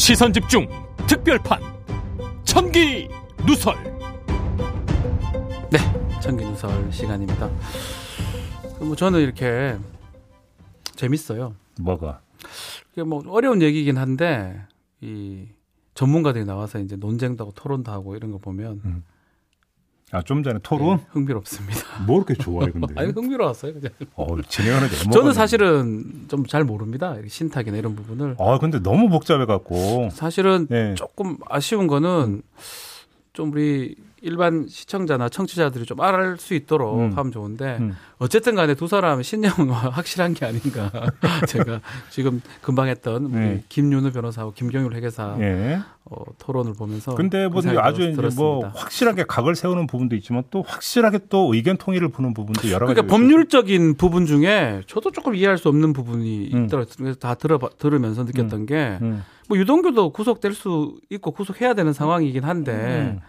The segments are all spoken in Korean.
시선 집중 특별판 천기 누설 네, 천기 누설 시간입니다. 뭐 저는 이렇게 재밌어요. 뭐가? 이게 뭐 어려운 얘기긴 한데 이 전문가들이 나와서 이제 논쟁도 하고 토론도 하고 이런 거 보면 음. 아, 좀 전에 토론? 네, 흥미롭습니다. 뭐 이렇게 좋아해, 근데? 아니 흥미로웠어요. 그냥. 어, 진행하는데 저는 사실은 좀 잘 모릅니다. 신탁이나 이런 부분을. 아, 근데 너무 복잡해갖고. 사실은 네. 조금 아쉬운 거는 좀 우리 일반 시청자나 청취자들이 좀알수 있도록 음. 하면 좋은데 음. 어쨌든 간에 두 사람 신념은 확실한 게 아닌가. 제가 지금 금방 했던 네. 김윤우 변호사하고 김경률 회계사 예. 어, 토론을 보면서 근데 뭐그 생각이 아주 이제 들었습니다. 뭐 확실하게 각을 세우는 부분도 있지만 또 확실하게 또 의견 통일을 보는 부분도 여러 가지. 그러니까 법률적인 부분 중에 저도 조금 이해할 수 없는 부분이 음. 있더라고요. 그래서 다 들어 들으면서 느꼈던 게 음. 뭐 유동규도 구속될 수 있고 구속해야 되는 상황이긴 한데 음.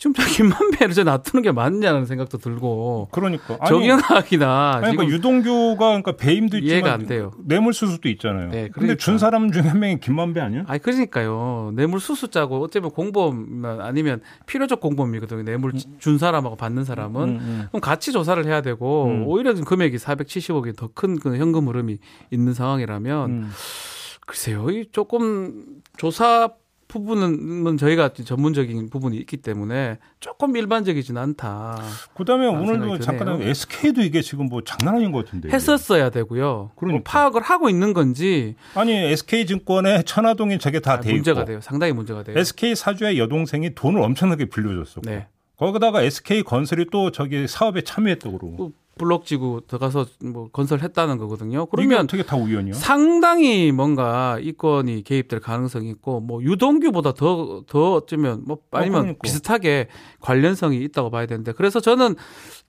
지금 저 김만배를 저 놔두는 게 맞냐는 생각도 들고 그러니까 아니, 정영학이나 아니, 그러니까 지금 유동규가 그러니까 배임도 있지만 이해가 안 돼요. 뇌물 수수도 있잖아요. 네, 근데 그러니까. 준 사람 중에 한 명이 김만배 아니야? 아니 그러니까요 뇌물 수수자고 어쩌면 공범 아니면 필요적 공범이거든요 뇌물 준 사람하고 받는 사람은 음, 음. 그럼 같이 조사를 해야 되고 음. 오히려 좀 금액이 470억이 더 큰 그 현금 흐름이 있는 상황이라면 음. 글쎄요 이 조금 조사 부분은 저희가 전문적인 부분이 있기 때문에 조금 일반적이진 않다. 그다음에 오늘도 생각이 잠깐. SK도 이게 지금 뭐 장난 아닌 것 같은데. 했었어야 되고요. 그러니까. 뭐 파악을 하고 있는 건지 아니 SK 증권에 천화동이 저게 다 아, 돼 문제가 돼요. 상당히 문제가 돼요. SK 사주의 여동생이 돈을 엄청나게 빌려줬었고 네. 거기다가 SK 건설이 또 저기 사업에 참여했다고 그러고 그 블록 지구 들어가서 뭐 건설했다는 거거든요. 그러면 어떻게 다 우연이야? 상당히 뭔가 이권이 개입될 가능성이 있고 뭐 유동규보다 더 더 어쩌면 뭐 아니면 그러니까. 비슷하게 관련성이 있다고 봐야 되는데 그래서 저는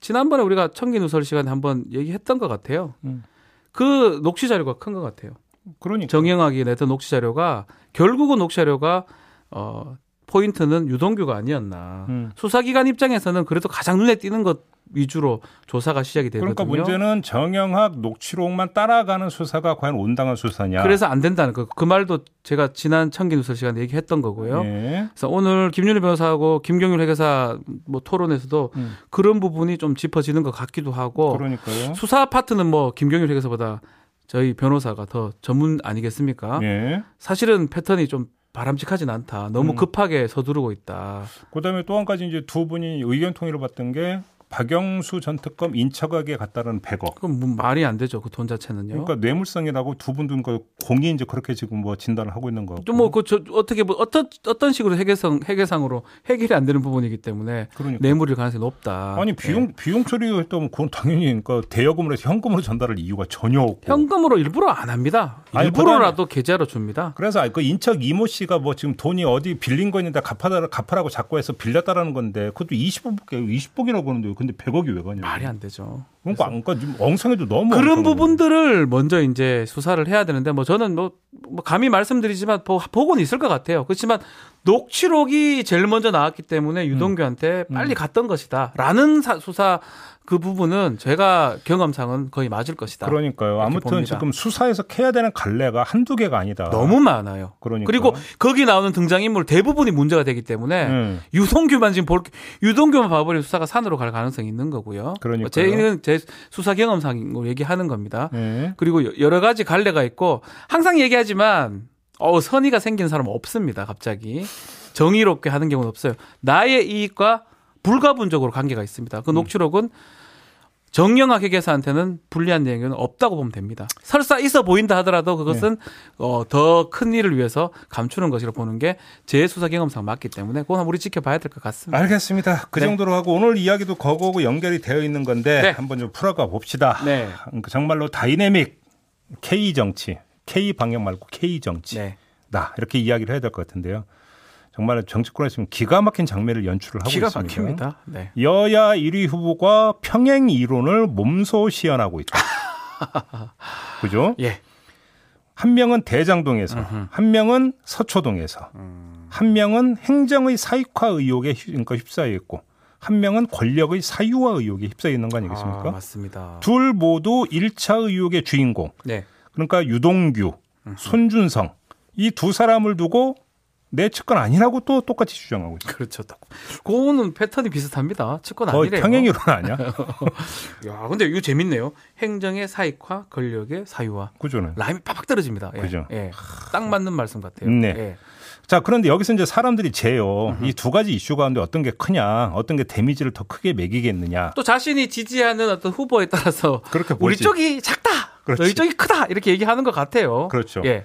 지난번에 우리가 청기 누설 시간에 한번 얘기했던 것 같아요. 음. 그 녹취 자료가 큰 것 같아요. 그러니까 정영학이 냈던 녹취 자료가 결국은 녹취 자료가 어 포인트는 유동규가 아니었나. 음. 수사기관 입장에서는 그래도 가장 눈에 띄는 것 위주로 조사가 시작이 되거든요. 그러니까 문제는 정영학 녹취록만 따라가는 수사가 과연 온당한 수사냐? 그래서 안 된다는 거. 그 말도 제가 지난 청기 누설 시간에 얘기했던 거고요. 예. 그래서 오늘 김윤희 변호사하고 김경률 회계사 뭐 토론에서도 음. 그런 부분이 좀 짚어지는 것 같기도 하고 그러니까요. 수사 파트는 뭐 김경률 회계사보다 저희 변호사가 더 전문 아니겠습니까? 예. 사실은 패턴이 좀 바람직하진 않다. 너무 음. 급하게 서두르고 있다. 그다음에 또 한 가지 이제 두 분이 의견 통일을 봤던 게 박영수 전 특검 인척에게 갔다는 100억. 그건 뭐 말이 안 되죠. 그 돈 자체는요. 그러니까 뇌물성이라고 두 분도 그 공이 이제 그렇게 지금 뭐 진단을 하고 있는 거고. 좀뭐그 저 어떻게 뭐 어떤 어떤 식으로 해결성 해결상으로 해결이 안 되는 부분이기 때문에 그러니까. 뇌물일 가능성이 높다. 아니 비용 네. 비용 처리했다면 그건 당연히 그러니까 대여금으로 해서 현금으로 전달할 이유가 전혀 없고. 현금으로 일부러 안 합니다. 일부러라도 계좌로 줍니다. 그래서 그 인척 이모 씨가 뭐 지금 돈이 어디 빌린 거 있는데 갚아라 갚아라고 자꾸 해서 빌렸다라는 건데 그것도 20억밖에 20억이라고 하는데 근데 100억이 왜 가냐? 말이 안 되죠. 그러니까 그러니까 지금 엉성해도 너무 그런 엉성하고. 부분들을 먼저 이제 수사를 해야 되는데 뭐 저는 뭐, 뭐 감히 말씀드리지만 보- 보고는 있을 것 같아요. 그렇지만 녹취록이 제일 먼저 나왔기 때문에 유동규한테 음. 빨리 갔던 것이다 라는 사- 수사 그 부분은 제가 경험상은 거의 맞을 것이다. 그러니까요. 아무튼 봅니다. 지금 수사에서 캐야 되는 갈래가 한두 개가 아니다. 너무 많아요. 그러니까. 그리고 거기 나오는 등장인물 대부분이 문제가 되기 때문에 음. 유동규만 지금 볼 유동규만 봐버리면 수사가 산으로 갈 가능성이 있는 거고요. 그러니까요. 제는 제 수사 경험상으로 얘기하는 겁니다. 예. 그리고 여- 여러 가지 갈래가 있고 항상 얘기하지만 어 선의가 생기는 사람은 없습니다. 갑자기 정의롭게 하는 경우는 없어요. 나의 이익과 불가분적으로 관계가 있습니다. 음. 그 녹취록은 정영학 회계사한테는 불리한 내용은 없다고 보면 됩니다. 설사 있어 보인다 하더라도 그것은 네. 어, 더 큰 일을 위해서 감추는 것이라 보는 게 제 수사 경험상 맞기 때문에 그건 우리 지켜봐야 될 것 같습니다. 알겠습니다. 그 네. 정도로 하고 오늘 이야기도 거거고 연결이 되어 있는 건데 네. 한번 좀 풀어가 봅시다. 네. 정말로 다이내믹 K 정치, K 방향 말고 K 정치. 네. 다 이렇게 이야기를 해야 될 것 같은데요. 정말 정치권에서 지금 기가 막힌 장면을 연출을 하고 기가 있습니다. 막힙니다. 네. 여야 1위 후보가 평행 이론을 몸소 시연하고 있다. 그죠? 예. 한 명은 대장동에서, 한 명은 서초동에서, 한 명은 행정의 사익화 의혹에 휩- 그러니까 휩싸여 있고, 한 명은 권력의 사유화 의혹에 휩싸여 있는 거 아니겠습니까? 아, 맞습니다. 둘 모두 1차 의혹의 주인공. 네. 그러니까 유동규, 손준성, 이 두 사람을 두고 내 측근 아니라고 또 똑같이 주장하고 있어요. 그렇죠. 그거는 패턴이 비슷합니다. 측근 아니래요. 평행이론 아니야? 야, 근데 이거 재밌네요. 행정의 사익화, 권력의 사유화. 구조는. 라임이 팍팍 떨어집니다. 예. 그죠. 예. 딱 맞는 말씀 같아요. 네. 예. 자, 그런데 여기서 이제 사람들이 재요. 이 두 가지 이슈 가운데 어떤 게 크냐, 어떤 게 데미지를 더 크게 매기겠느냐. 또 자신이 지지하는 어떤 후보에 따라서 그렇게 우리 보지. 쪽이 작다, 그렇지. 너희 쪽이 크다 이렇게 얘기하는 것 같아요. 그렇죠. 예.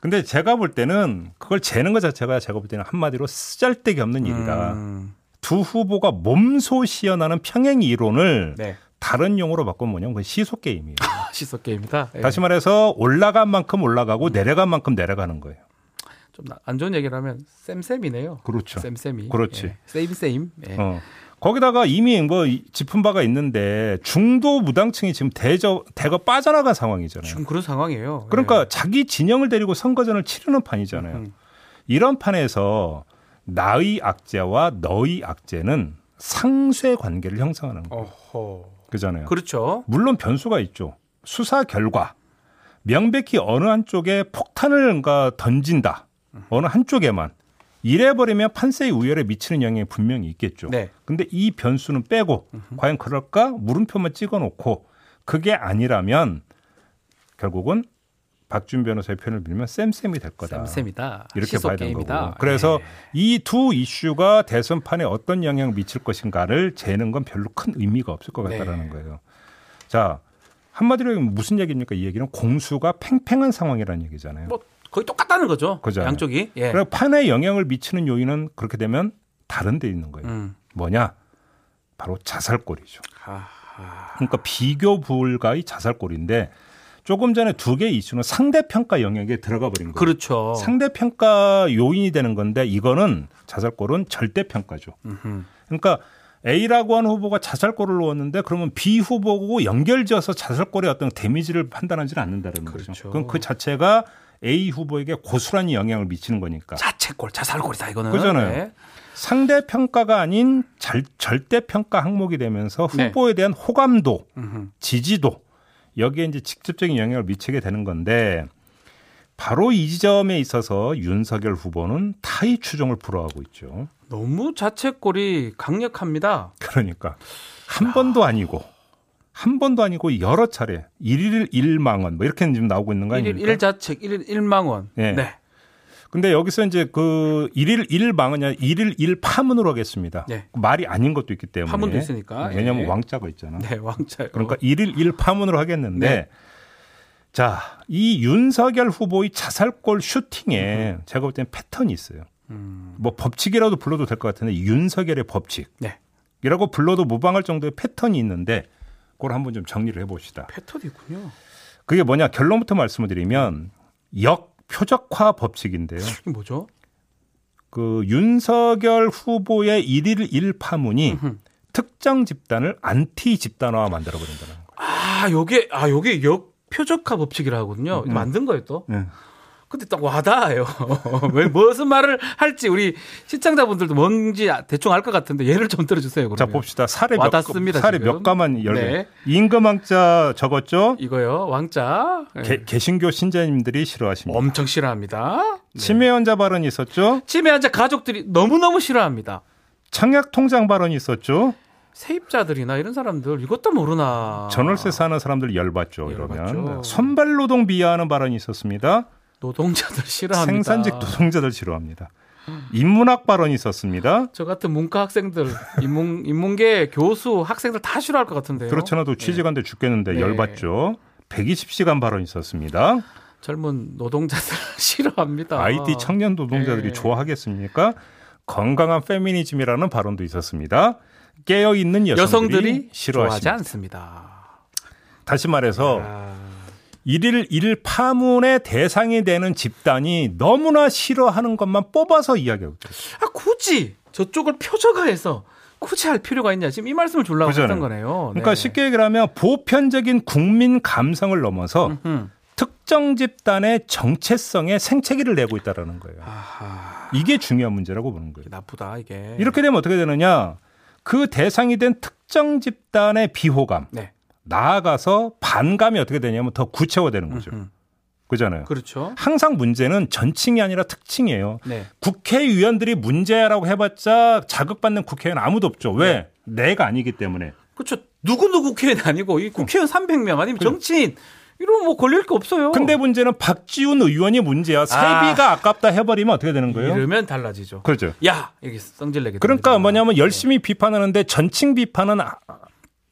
근데 제가 볼 때는 그걸 재는 것 자체가 제가 볼 때는 한마디로 쓰잘데기 없는 일이다. 음, 두 후보가 몸소시어나는 평행 이론을 네. 다른 용어로 바꾸면 뭐냐면 그건 시소 게임이에요. 시소 게임이다. 예. 다시 말해서 올라간 만큼 올라가고 내려간 만큼 내려가는 거예요. 좀 안 좋은 얘기를 하면 쌤쌤이네요. 그렇죠. 쌤쌤이. 그렇지. 예. 세임 세임. 예. 어. 거기다가 이미 뭐 이- 짚은 바가 있는데 중도 무당층이 지금 대저 대거 빠져나간 상황이잖아요. 지금 그런 상황이에요. 그러니까 예. 자기 진영을 데리고 선거전을 치르는 판이잖아요. 음. 이런 판에서 나의 악재와 너의 악재는 상쇄 관계를 형성하는 거예요. 어허. 그잖아요. 그렇죠. 물론 변수가 있죠. 수사 결과 명백히 어느 한쪽에 폭탄을 뭔가 던진다. 어느 한쪽에만 이래 버리면 판세의 우열에 미치는 영향이 분명히 있겠죠. 네. 근데 이 변수는 빼고 과연 그럴까? 물음표만 찍어 놓고 그게 아니라면 결국은 박준 변호사의 표현을 빌면 쌤쌤이 될 거다. 쌤쌤이다. 이렇게 봐야 되는. 거고. 그래서 예. 이두 이슈가 대선판에 어떤 영향을 미칠 것인가를 재는 건 별로 큰 의미가 없을 것 같다라는 네. 거예요. 자, 한마디로 무슨 얘기입니까? 이 얘기는 공수가 팽팽한 상황이라는 얘기잖아요. 뭐 거의 똑같다는 거죠. 그잖아요. 양쪽이. 예. 그리고 판에 영향을 미치는 요인은 그렇게 되면 다른 데 있는 거예요. 음. 뭐냐? 바로 자살골이죠. 아하. 그러니까 비교 불가의 자살골인데 조금 전에 두 개의 이슈는 상대평가 영역에 들어가 버린 거예요. 그렇죠. 상대평가 요인이 되는 건데 이거는 자살골은 절대평가죠. 음흠. 그러니까 A라고 하는 후보가 자살골을 놓았는데 그러면 B 후보고 연결지어서 자살골의 어떤 데미지를 판단하지는 않는다는 거죠. 그렇죠. 그럼 그 자체가 A 후보에게 고스란히 영향을 미치는 거니까. 자책골, 자살골이다 이거는. 그잖아요. 네. 상대 평가가 아닌 절, 절대 평가 항목이 되면서 네. 후보에 대한 호감도, 음흠. 지지도 여기에 이제 직접적인 영향을 미치게 되는 건데 바로 이 지점에 있어서 윤석열 후보는 타의 추종을 불허하고 있죠. 너무 자책골이 강력합니다. 그러니까 한 번도 아니고 한 번도 아니고 여러 차례 일일 일망원 뭐 이렇게 지금 나오고 있는 거 일일 아닙니까? 일자책, 일일 일망원. 예. 네. 근데 여기서 이제 그 일일 일망원이 아니라 일일 일파문으로 하겠습니다. 네. 말이 아닌 것도 있기 때문에 파문도 있으니까. 왜냐하면 예. 왕자가 있잖아. 네, 왕자. 그러니까 일일 일파문으로 하겠는데 네. 자, 이 윤석열 후보의 자살골 슈팅에 제가 볼 때는 패턴이 있어요. 음. 뭐 법칙이라도 불러도 될 것 같은데 윤석열의 법칙. 네. 이라고 불러도 무방할 정도의 패턴이 있는데 그걸 한번 좀 정리를 해봅시다. 패턴이 있군요. 그게 뭐냐 결론부터 말씀을 드리면 역 표적화 법칙인데요. 이게 뭐죠? 그 윤석열 후보의 일일 일파문이. 특정 집단을 안티 집단화 만들어 버린다는 거예요. 아, 요게 아, 요게 역 표적화 법칙이라 하거든요. 음. 만든 거예요, 또. 네. 근데 딱 와닿아요. 왜 무슨 말을 할지 우리 시청자분들도 뭔지 대충 알 것 같은데 예를 좀 들어주세요. 그러면. 자 봅시다. 사례 몇, 와닿습니다, 사례 지금. 몇 가만 열려. 네. 임금왕자 적었죠? 이거요, 왕자. 네. 개, 개신교 신자님들이 싫어하십니다. 엄청 싫어합니다. 네. 치매 환자 발언이 있었죠? 치매 환자 가족들이 너무 너무 싫어합니다. 청약 통장 발언이 있었죠? 세입자들이나 이런 사람들 이것도 모르나. 전월세 사는 사람들 열받죠. 열받죠. 이러면 선발 노동 비하하는 발언이 있었습니다. 노동자들 싫어합니다. 생산직 노동자들 싫어합니다. 인문학 발언이 있었습니다. 저 같은 문과 학생들, 인문, 인문계 교수, 학생들 다 싫어할 것 같은데요. 그렇잖아도 취직한데 죽겠는데 네. 열받죠. 120시간 발언이 있었습니다. 젊은 노동자들 싫어합니다. IT 청년 노동자들이 네. 좋아하겠습니까? 건강한 페미니즘이라는 발언도 있었습니다. 깨어 있는 여성들이, 여성들이 싫어하십니다. 않습니다. 다시 말해서 아, 일일 일 파문의 대상이 되는 집단이 너무나 싫어하는 것만 뽑아서 이야기하고 있어요. 아, 굳이 저쪽을 표적화 해서 굳이 할 필요가 있냐 지금 이 말씀을 주려고 그잖아요. 했던 거네요. 그러니까 네. 쉽게 얘기를 하면 보편적인 국민 감성을 넘어서 음. 특정 집단의 정체성에 생채기를 내고 있다라는 거예요. 아하, 이게 중요한 문제라고 보는 거예요. 나쁘다 이게. 이렇게 되면 어떻게 되느냐? 그 대상이 된 특정 집단의 비호감, 네. 나아가서 반감이 어떻게 되냐면 더 구체화되는 거죠. 음. 그잖아요. 그렇죠. 항상 문제는 전층이 아니라 특층이에요. 네. 국회의원들이 문제라고 해봤자 자극받는 국회의원 아무도 없죠. 왜? 내가 아니기 때문에. 그렇죠. 누구누구 국회의원 아니고 이 국회의원 300명 아니면 정치인 이러면 뭐 걸릴 게 없어요. 근데 문제는 박지훈 의원이 문제야. 세비가 아. 깝다 해버리면 어떻게 되는 거예요? 이러면 달라지죠. 그렇죠. 야, 이게 성질 내게. 그러니까 됩니다. 뭐냐면 열심히 네. 비판하는데 전층 비판은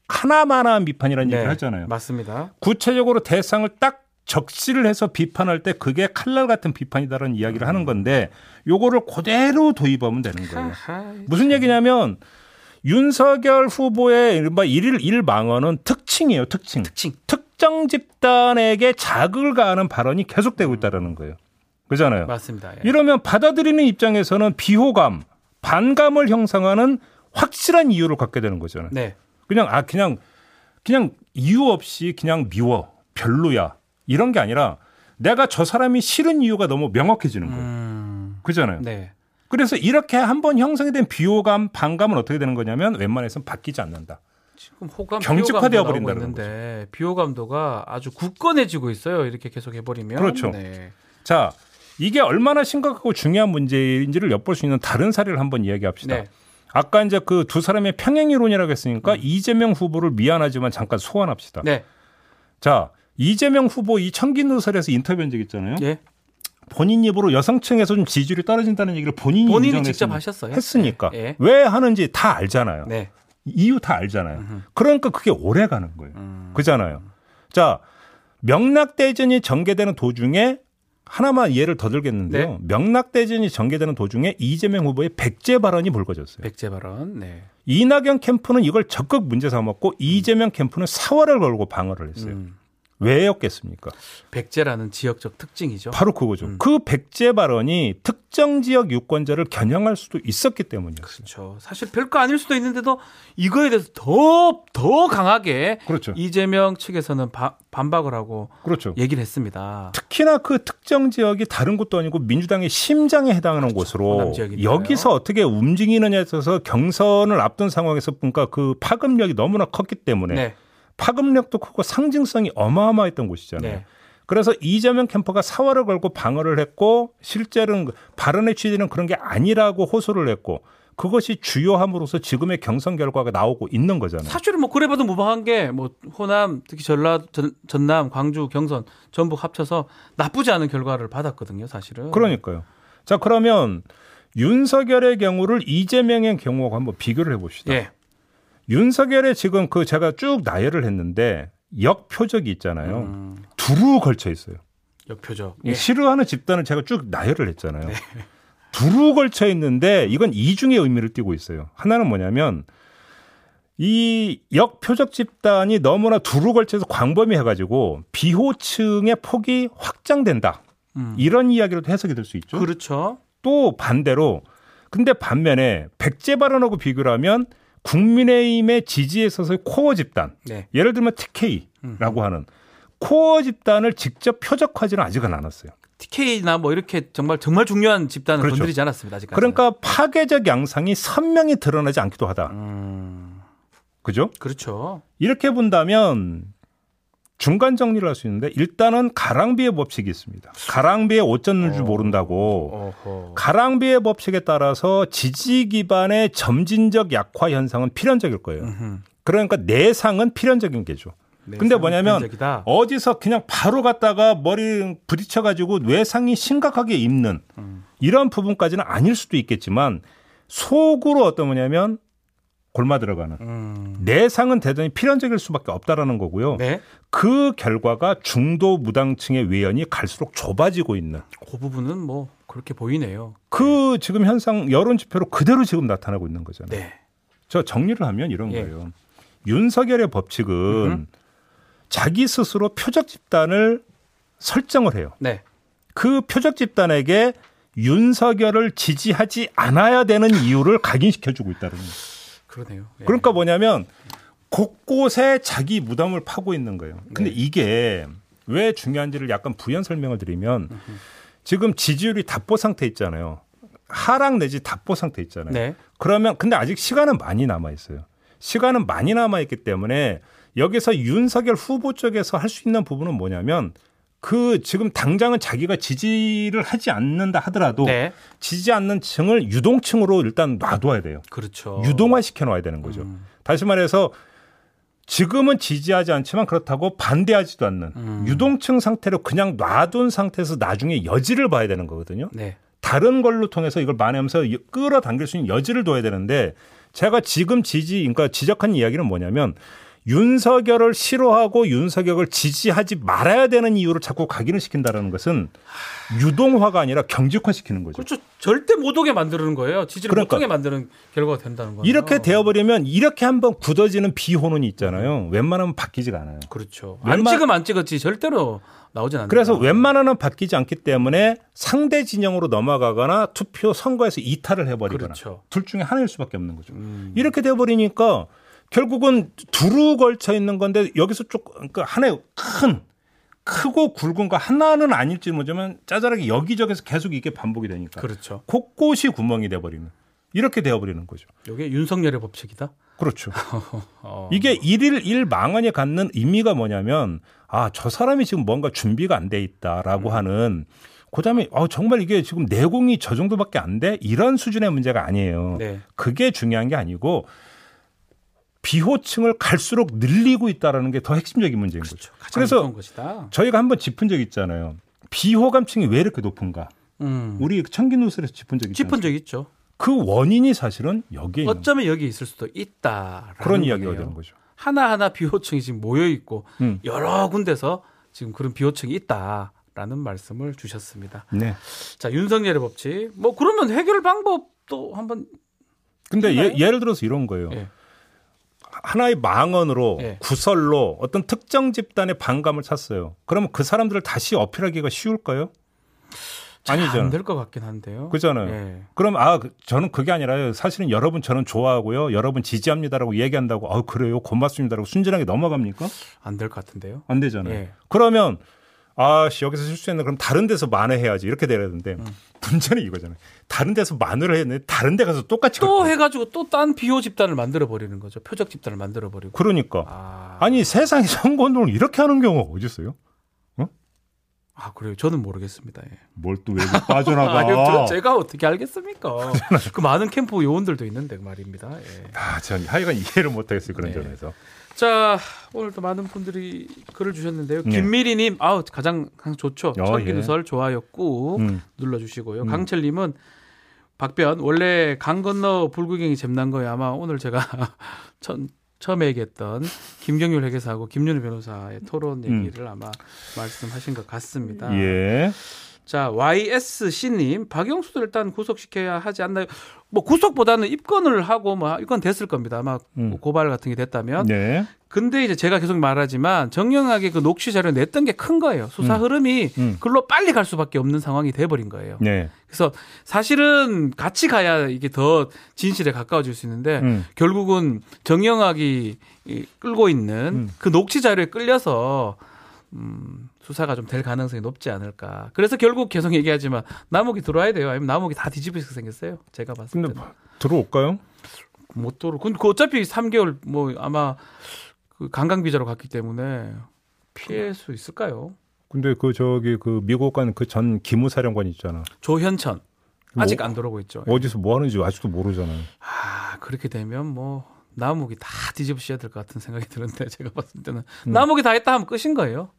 하나만한 비판이라는 네. 얘기를 하잖아요. 맞습니다. 구체적으로 대상을 딱 적시를 해서 비판할 때 그게 칼날 같은 비판이다라는 이야기를 하는 건데 요거를 그대로 도입하면 되는 거예요. 무슨 얘기냐면 윤석열 후보의 이른바 일일 일망언은 특징이에요, 특징. 특징. 특정 집단에게 자극을 가하는 발언이 계속되고 있다라는 거예요. 그잖아요. 맞습니다. 예. 이러면 받아들이는 입장에서는 비호감, 반감을 형성하는 확실한 이유를 갖게 되는 거잖아요. 네. 그냥 아 그냥 그냥 이유 없이 그냥 미워, 별로야. 이런 게 아니라 내가 저 사람이 싫은 이유가 너무 명확해지는 거예요. 음... 그잖아요. 네. 그래서 이렇게 한번 형성이 된 비호감, 반감은 어떻게 되는 거냐면 웬만해서는 바뀌지 않는다. 지금 호감, 경직화되어 버린다는 거죠. 비호감도가 아주 굳건해지고 있어요. 이렇게 계속 해버리면. 그렇죠. 네. 자, 이게 얼마나 심각하고 중요한 문제인지를 엿볼 수 있는 다른 사례를 한번 이야기합시다. 네. 아까 이제 그 두 사람의 평행이론이라고 했으니까 음. 이재명 후보를 미안하지만 잠깐 소환합시다. 네. 자, 이재명 후보 이 청긴 누설에서 인터뷰한 적 있잖아요. 예. 본인 입으로 여성층에서 좀 지지율이 떨어진다는 얘기를 본인이 본인이 직접 하셨어요. 했으니까 예. 예. 왜 하는지 다 알잖아요. 네. 이유 다 알잖아요. 음흠. 그러니까 그게 오래 가는 거예요. 음. 그잖아요. 자, 명락대전이 전개되는 도중에 하나만 예를 더 들겠는데요. 네. 명락대전이 전개되는 도중에 이재명 후보의 백제 발언이 불거졌어요. 백제 발언. 네. 이낙연 캠프는 이걸 적극 문제 삼았고 음. 이재명 캠프는 사활을 걸고 방어를 했어요. 음. 왜였겠습니까? 백제라는 지역적 특징이죠. 바로 그거죠. 음. 그 백제 발언이 특정 지역 유권자를 겨냥할 수도 있었기 때문이었어요. 그렇죠. 사실 별거 아닐 수도 있는데도 이거에 대해서 더, 더 강하게 그렇죠. 이재명 측에서는 바, 반박을 하고 그렇죠. 얘기를 했습니다. 특히나 그 특정 지역이 다른 곳도 아니고 민주당의 심장에 해당하는 그렇죠. 곳으로 여기서 어떻게 움직이느냐에 있어서 경선을 앞둔 상황에서 보니까 그 파급력이 너무나 컸기 때문에 네. 파급력도 크고 상징성이 어마어마했던 곳이잖아요. 네. 그래서 이재명 캠퍼가 사활을 걸고 방어를 했고 실제로는 발언의 취지는 그런 게 아니라고 호소를 했고 그것이 주요함으로써 지금의 경선 결과가 나오고 있는 거잖아요. 사실은 뭐 그래봐도 무방한 게 뭐 호남 특히 전라 전, 전남 광주 경선 전북 합쳐서 나쁘지 않은 결과를 받았거든요. 사실은. 그러니까요. 자 그러면 윤석열의 경우를 이재명의 경우하고 한번 비교를 해봅시다. 예. 윤석열의 지금 그 제가 쭉 나열을 했는데 역표적이 있잖아요. 음. 두루 걸쳐 있어요. 역표적. 예. 싫어하는 집단을 제가 쭉 나열을 했잖아요. 네. 두루 걸쳐 있는데 이건 이중의 의미를 띠고 있어요. 하나는 뭐냐면 이 역표적 집단이 너무나 두루 걸쳐서 광범위 해가지고 비호층의 폭이 확장된다. 음. 이런 이야기로도 해석이 될 수 있죠. 그렇죠. 또 반대로 근데 반면에 백제 발언하고 비교를 하면 국민의힘의 지지에 있어서의 코어 집단, 네. 예를 들면 TK라고 하는 코어 집단을 직접 표적화지는 아직은 않았어요. TK나 뭐 이렇게 정말 정말 중요한 집단을 그렇죠. 건드리지 않았습니다. 아직까지. 그러니까 파괴적 양상이 선명히 드러나지 않기도 하다. 음... 그죠? 그렇죠. 이렇게 본다면 중간 정리를 할 수 있는데 일단은 가랑비의 법칙이 있습니다. 가랑비에 옷 젖는 줄 어. 모른다고. 어허. 가랑비의 법칙에 따라서 지지 기반의 점진적 약화 현상은 필연적일 거예요. 그러니까 내상은 필연적인 게죠. 근데 뭐냐면. 어디서 그냥 바로 갔다가 머리 부딪혀 가지고 뇌상이 심각하게 입는 음. 이런 부분까지는 아닐 수도 있겠지만 속으로 어떤 뭐냐면 골마 들어가는 음. 내상은 대단히 필연적일 수밖에 없다라는 거고요. 네? 그 결과가 중도 무당층의 외연이 갈수록 좁아지고 있는. 그 부분은 뭐 그렇게 보이네요. 그 네. 지금 현상 여론 지표로 그대로 지금 나타나고 있는 거잖아요. 네. 저 정리를 하면 이런 예. 거예요. 윤석열의 법칙은 음흠. 자기 스스로 표적 집단을 설정을 해요. 네. 그 표적 집단에게 윤석열을 지지하지 않아야 되는 이유를 각인시켜주고 있다는 거예요. 그러네요. 예. 그러니까 뭐냐면 곳곳에 자기 무덤을 파고 있는 거예요. 근데 네. 이게 왜 중요한지를 약간 부연 설명을 드리면 지금 지지율이 답보 상태 있잖아요. 하락 내지 답보 상태 있잖아요. 네. 그러면 근데 아직 시간은 많이 남아 있어요. 시간은 많이 남아 있기 때문에 여기서 윤석열 후보 쪽에서 할 수 있는 부분은 뭐냐면 그 지금 당장은 자기가 지지를 하지 않는다 하더라도 네. 지지 않는 층을 유동층으로 일단 놔둬야 돼요. 그렇죠. 유동화 시켜 놔야 되는 거죠. 음. 다시 말해서 지금은 지지하지 않지만 그렇다고 반대하지도 않는 음. 유동층 상태로 그냥 놔둔 상태에서 나중에 여지를 봐야 되는 거거든요. 네. 다른 걸로 통해서 이걸 만회하면서 끌어당길 수 있는 여지를 둬야 되는데 제가 지금 지지 그러니까 지적한 이야기는 뭐냐면 윤석열을 싫어하고 윤석열을 지지하지 말아야 되는 이유로 자꾸 각인을 시킨다라는 것은 유동화가 아니라 경직화시키는 거죠. 그렇죠. 절대 못 오게 만드는 거예요. 지지를 그러니까. 못 하게 만드는 결과가 된다는 거예요. 이렇게 되어버리면 이렇게 한번 굳어지는 비호론이 있잖아요. 웬만하면 바뀌지가 않아요. 그렇죠. 안 웬만- 찍으면 안 찍었지 절대로 나오진 않는다. 그래서 웬만하면 바뀌지 않기 때문에 상대 진영으로 넘어가거나 투표 선거에서 이탈을 해버리거나 그렇죠. 둘 중에 하나일 수밖에 없는 거죠. 음. 이렇게 돼버리니까 결국은 두루 걸쳐 있는 건데 여기서 쭉 그러니까 하나의 큰 크고 굵은 거 하나는 아닐지 모르지만 짜잘하게 여기저기서 계속 이게 반복이 되니까 그렇죠. 곳곳이 구멍이 돼 버리는 이렇게 되어 버리는 거죠. 이게 윤석열의 법칙이다. 그렇죠. 어. 이게 일일 일 망언이 갖는 의미가 뭐냐면 아 저 사람이 지금 뭔가 준비가 안 돼 있다라고 음. 하는 그다음에 아 정말 이게 지금 내공이 저 정도밖에 안 돼 이런 수준의 문제가 아니에요. 네. 그게 중요한 게 아니고 비호층을 갈수록 늘리고 있다라는 게 더 핵심적인 문제인 거죠. 그렇죠. 가장 그래서. 저희가 한번 짚은 적 있잖아요. 비호감층이 왜 이렇게 높은가? 음. 우리 청기누스에서 짚은 적 있잖아요. 짚은 적 있죠. 그 원인이 사실은 여기에 어쩌면 여기 있을 수도 있다. 그런 이야기가 되는 거죠. 하나하나 비호층이 지금 모여 있고 음. 여러 군데서 지금 그런 비호층이 있다라는 말씀을 주셨습니다. 네. 자, 윤석열의 법칙. 뭐 그러면 해결 방법도 한번 근데 예? 예를 들어서 이런 거예요. 예. 하나의 망언으로 예. 구설로 어떤 특정 집단의 반감을 샀어요. 그러면 그 사람들을 다시 어필하기가 쉬울까요? 아니죠. 안될 것 같긴 한데요. 그잖아요. 예. 그럼 아 그- 저는 그게 아니라요. 사실은 여러분 저는 좋아하고요. 여러분 지지합니다라고 얘기한다고 아 그래요 고맙습니다라고 순진하게 넘어갑니까? 안 될 것 같은데요. 안 되잖아요. 예. 그러면 아씨 여기서 실수했네 그럼 다른 데서 만회해야지 이렇게 돼야 되는데 음. 문제는 이거잖아요. 다른 데서 만회를 했는데 다른 데 가서 똑같이 또. 해가지고 또 딴 비호 집단을 만들어 버리는 거죠. 표적 집단을 만들어 버리고. 그러니까 아, 아니 세상에 선거운동을 이렇게 하는 경우가 어디 있어요? 아 그래요. 저는 모르겠습니다. 예. 뭘또왜 빠져나가? 아니, 저, 제가 어떻게 알겠습니까? 그 많은 캠프 요원들도 있는데 말입니다. 예. 아, 전 하여간 이해를 못하겠어요 그런 네. 점에서. 자, 오늘도 많은 분들이 글을 주셨는데요. 네. 김미리님, 아우 가장 좋죠. 어, 천기누설 좋아요 꾹 음. 눌러주시고요. 음. 강철님은 박변 원래 강 건너 불구경이 잼난 거예요. 아마 오늘 제가 천, 처음에 얘기했던 김경률 회계사하고 김윤우 변호사의 토론 음. 얘기를 아마 말씀하신 것 같습니다. 예. 자, YSC님, 박영수도 일단 구속시켜야 하지 않나요? 뭐 구속보다는 입건을 하고 뭐 입건 됐을 겁니다. 아마 음. 고발 같은 게 됐다면. 네. 근데 이제 제가 계속 말하지만 정영하게 그 녹취 자료 냈던 게 큰 거예요. 수사 음. 흐름이 음. 글로 빨리 갈 수밖에 없는 상황이 돼버린 거예요. 네. 그래서 사실은 같이 가야 이게 더 진실에 가까워질 수 있는데 음. 결국은 정영학이 이 끌고 있는 음. 그 녹취 자료에 끌려서 음, 수사가 좀 될 가능성이 높지 않을까. 그래서 결국 계속 얘기하지만 남욱이 들어와야 돼요. 아니면 남욱이 다 뒤집어서 생겼어요. 제가 봤을 근데 때는 들어올까요? 못 들어. 근데 그 어차피 3개월 뭐 아마 그 관광 비자로 갔기 때문에 피할 수 있을까요? 근데 그 저기 그 미국 간 그 전 기무사령관 있잖아. 조현천 아직 뭐- 안 들어오고 있죠. 어디서 뭐 하는지 아직도 모르잖아요. 아 그렇게 되면 뭐 나무기 다 뒤집으셔야 될 것 같은 생각이 드는데 제가 봤을 때는 음. 나무기 다 했다 하면 끝인 거예요.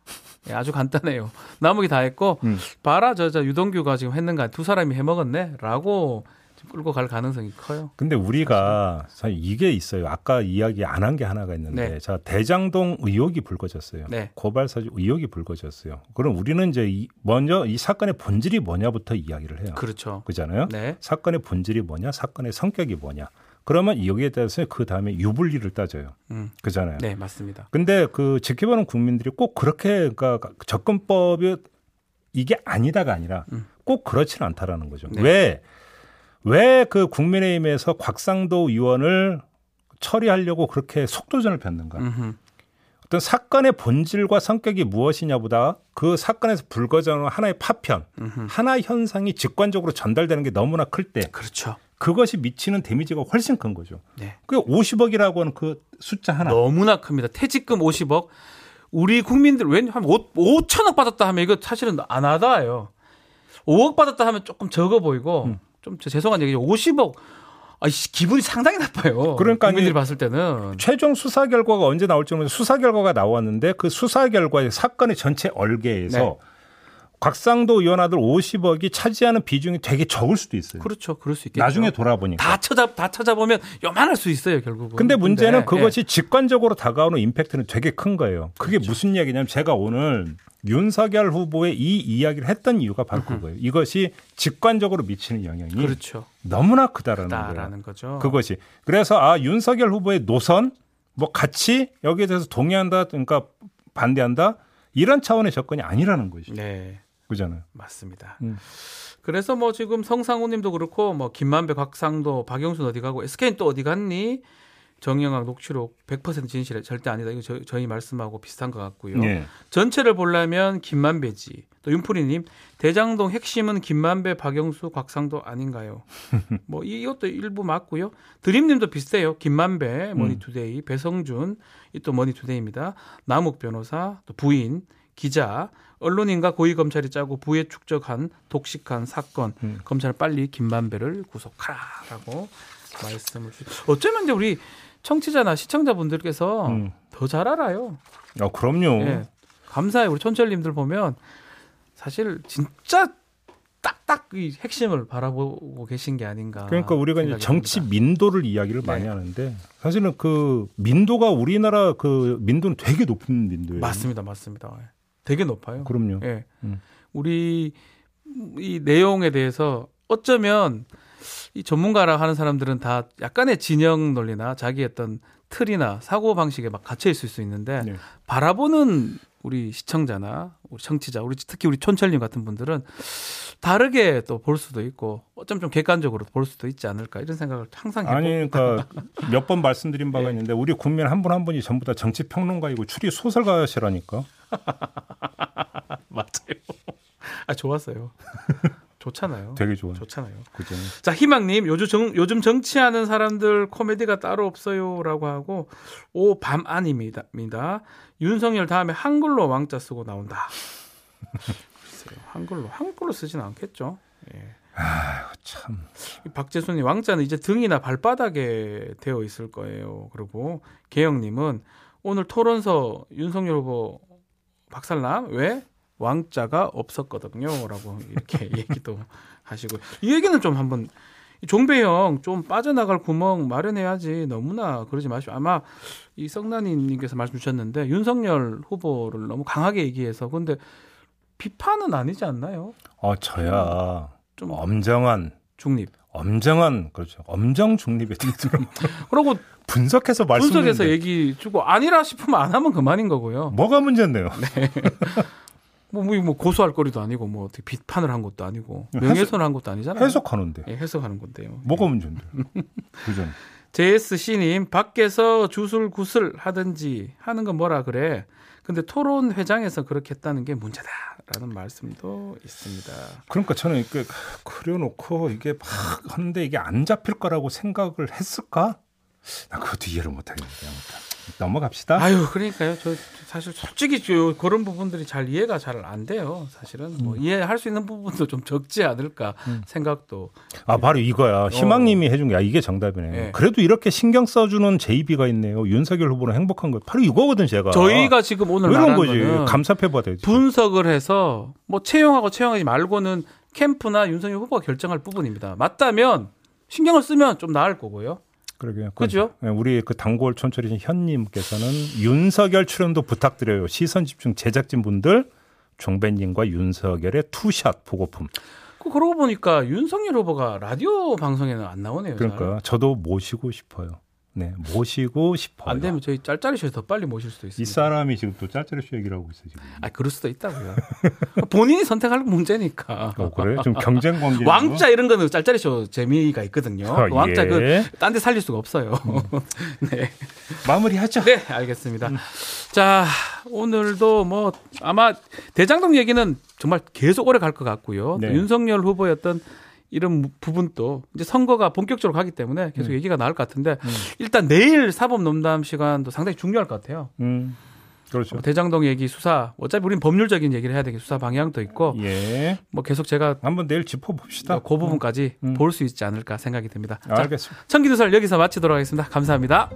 예, 아주 간단해요. 나무기 다 했고 음. 봐라 저저 유동규가 지금 했는가 두 사람이 해먹었네라고 끌고 갈 가능성이 커요. 근데 우리가 사실 이게 있어요. 아까 이야기 안 한 게 하나가 있는데, 네. 자 대장동 의혹이 불거졌어요. 네. 고발 사주 의혹이 불거졌어요. 그럼 우리는 이제 이- 먼저 이 사건의 본질이 뭐냐부터 이야기를 해요. 그렇죠. 그잖아요. 네. 사건의 본질이 뭐냐, 사건의 성격이 뭐냐. 그러면 여기에 대해서 그 다음에 유불리를 따져요. 음. 그잖아요. 네 맞습니다. 근데 그 지켜보는 국민들이 꼭 그렇게 그러니까 접근법이 이게 아니다가 아니라 음. 꼭 그렇지는 않다라는 거죠. 네. 왜? 왜 그 국민의힘에서 곽상도 의원을 처리하려고 그렇게 속도전을 폈는가? 음흠. 어떤 사건의 본질과 성격이 무엇이냐보다 그 사건에서 불거져는 하나의 파편, 음흠. 하나의 현상이 직관적으로 전달되는 게 너무나 클 때 그렇죠. 그것이 미치는 데미지가 훨씬 큰 거죠. 네. 그 50억이라고 하는 그 숫자 하나. 너무나 큽니다. 퇴직금 50억. 우리 국민들 왜냐하면 5천억 받았다 하면 이거 사실은 안 하다요. 5억 받았다 하면 조금 적어 보이고 음. 좀 죄송한 얘기죠. 50억 아, 기분이 상당히 나빠요. 그러니까 국민들이 봤을 때는 최종 수사 결과가 언제 나올지 모르는데 수사 결과가 나왔는데 그 수사 결과의 사건의 전체 얼개에서 네. 곽상도 의원 아들 50억이 차지하는 비중이 되게 적을 수도 있어요. 그렇죠. 그럴 수 있겠죠. 나중에 돌아보니까. 다 찾아 다 찾아보면 요만할 수 있어요, 결국은. 근데 문제는 근데, 그것이 직관적으로 다가오는 임팩트는 되게 큰 거예요. 그게 무슨 이야기냐면 제가 오늘 윤석열 후보의 이 이야기를 했던 이유가 바로 그거예요. 이것이 직관적으로 미치는 영향이 예. 그렇죠. 너무나 크다라는 거예요. 다라는 거죠. 그것이 그래서 아 윤석열 후보의 노선 뭐 같이 여기에 대해서 동의한다 그러니까 반대한다 이런 차원의 접근이 아니라는 거죠. 네. 그잖아요. 맞습니다. 음. 그래서 뭐 지금 성상우님도 그렇고 뭐 김만배, 곽상도, 박영순 어디 가고 SK는 또 어디 갔니? 정영학 녹취록 100% 진실은 절대 아니다. 이거 저, 저희 말씀하고 비슷한 것 같고요. 예. 전체를 보려면 김만배지. 또 윤프리님 대장동 핵심은 김만배, 박영수, 곽상도 아닌가요? 뭐 이것도 일부 맞고요. 드림님도 비슷해요. 김만배, 머니투데이, 배성준, 이 또 머니투데이입니다. 남욱 변호사, 또 부인, 기자, 언론인과 고위 검찰이 짜고 부를 축적한 독식한 사건. 음. 검찰 빨리 김만배를 구속하라라고 말씀을 주. 어쩌면 이제 우리 청취자나 시청자분들께서 음. 더잘 알아요. 아 그럼요. 예. 감사해요. 우리 촌철님들 보면 사실 진짜 딱딱 이 핵심을 바라보고 계신 게 아닌가. 그러니까 우리가 이제 정치 듭니다. 민도를 이야기를 많이 네. 하는데 사실은 그 민도가 우리나라 그 민도는 되게 높은 민도예요. 맞습니다, 맞습니다. 예. 되게 높아요. 그럼요. 예. 음. 우리 이 내용에 대해서 어쩌면 이 전문가라 하는 사람들은 다 약간의 진영 논리나 자기 어떤 틀이나 사고 방식에 막 갇혀 있을 수 있는데 네. 바라보는 우리 시청자나 우리 청취자, 우리 특히 우리 촌철님 같은 분들은 다르게 또 볼 수도 있고 어쩜 좀 객관적으로 볼 수도 있지 않을까 이런 생각을 항상 해봅니다. 아니 그러니까 몇 번 말씀드린 바가 예. 있는데 우리 국민 한분한 분이 전부 다 정치 평론가이고 추리 소설가시라니까. 맞아요. 아 좋았어요. 좋잖아요. 되게 좋아요. 좋잖아요. 그죠. 자 희망님 요즘 정, 요즘 정치하는 사람들 코미디가 따로 없어요 라고 하고 오 밤 아닙니다. 윤석열 다음에 한글로 왕자 쓰고 나온다. 글쎄요, 한글로 한글로 쓰지는 않겠죠. 예. 참. 이 박재순이 왕자는 이제 등이나 발바닥에 되어 있을 거예요. 그리고 개영님은 오늘 토론서 윤석열 후보 박살남? 왜? 왕자가 없었거든요.라고 이렇게 얘기도 하시고. 이 얘기는 좀 한번 이 종배형 좀 빠져나갈 구멍 마련해야지. 너무나 그러지 마시고 아마 이 썩나니님께서 말씀 주셨는데 윤석열 후보를 너무 강하게 얘기해서 근데 비판은 아니지 않나요? 어 저야 좀 엄정한 중립. 엄정한 그렇죠. 엄정 중립에 대해서 그리고 분석해서 분석해서 말씀드리는데 얘기 주고 아니라 싶으면 안 하면 그만인 거고요. 뭐가 문제인데요? 뭐, 뭐, 뭐 고소할 거리도 아니고 뭐 어떻게 비판을 한 것도 아니고 해석- 명예훼손을 한 것도 아니잖아요. 해석하는데 예, 해석하는 건데요. 뭐가 문제인데? 그죠. JSC님 밖에서 주술 구슬 하든지 하는 건 뭐라 그래. 근데 토론 회장에서 그렇게 했다는 게 문제다라는 말씀도 있습니다. 그러니까 저는 이렇게 그려놓고 이게 막 하는데 이게 안 잡힐 거라고 생각을 했을까? 나 그것도 이해를 못하겠는데 아무튼 넘어갑시다. 아유, 그러니까요. 저 사실 솔직히 저 그런 부분들이 잘 이해가 잘 안 돼요. 사실은 뭐 이해할 수 있는 부분도 좀 적지 않을까 생각도 아 바로 이거야. 희망님이 해준 게 아, 이게 정답이네. 어. 예. 그래도 이렇게 신경 써주는 JB가 있네요. 윤석열 후보는 행복한 거. 바로 이거거든 제가. 저희가 지금 오늘 왜 이런 거지? 감사패 받아야지. 분석을 해서 뭐 채용하고 채용하지 말고는 캠프나 윤석열 후보가 결정할 부분입니다. 맞다면 신경을 쓰면 좀 나을 거고요. 그러게요. 그죠? 네, 우리 그 단골 촌철이신 현님께서는 윤석열 출연도 부탁드려요. 시선 집중 제작진 분들 종배님과 윤석열의 two shot 보고품. 그 그러고 보니까 윤석열 후보가 라디오 방송에는 안 나오네요. 잘. 그러니까 저도 모시고 싶어요. 네, 모시고 싶어요. 안 되면 저희 짤짤이 쇼에 더 빨리 모실 수도 이 있습니다. 사람이 지금 또 짤짤이 얘기를 하고 있어 지금. 아, 그럴 수도 있다고요. 본인이 선택할 문제니까. 어, 그래? 좀 경쟁 관계. 왕자 이런 거는 짤짤이 쇼 재미가 있거든요. 아, 그 왕자 예. 그딴 데 살릴 수가 없어요. 네. 마무리하죠. 네, 알겠습니다. 자, 오늘도 뭐 아마 대장동 얘기는 정말 계속 오래 갈 것 같고요. 네. 또 윤석열 후보였던 이런 부분도 이제 선거가 본격적으로 가기 때문에 계속 얘기가 나올 것 같은데 일단 내일 사법 농담 시간도 상당히 중요할 것 같아요. 음. 그렇죠. 뭐 대장동 얘기 수사 어차피 우린 법률적인 얘기를 해야 되겠 수사 방향도 있고 예. 뭐 계속 제가 한번 내일 짚어봅시다. 그 부분까지 음. 볼수 있지 않을까 생각이 듭니다. 자, 알겠습니다. 청기누설 여기서 마치도록 하겠습니다. 감사합니다.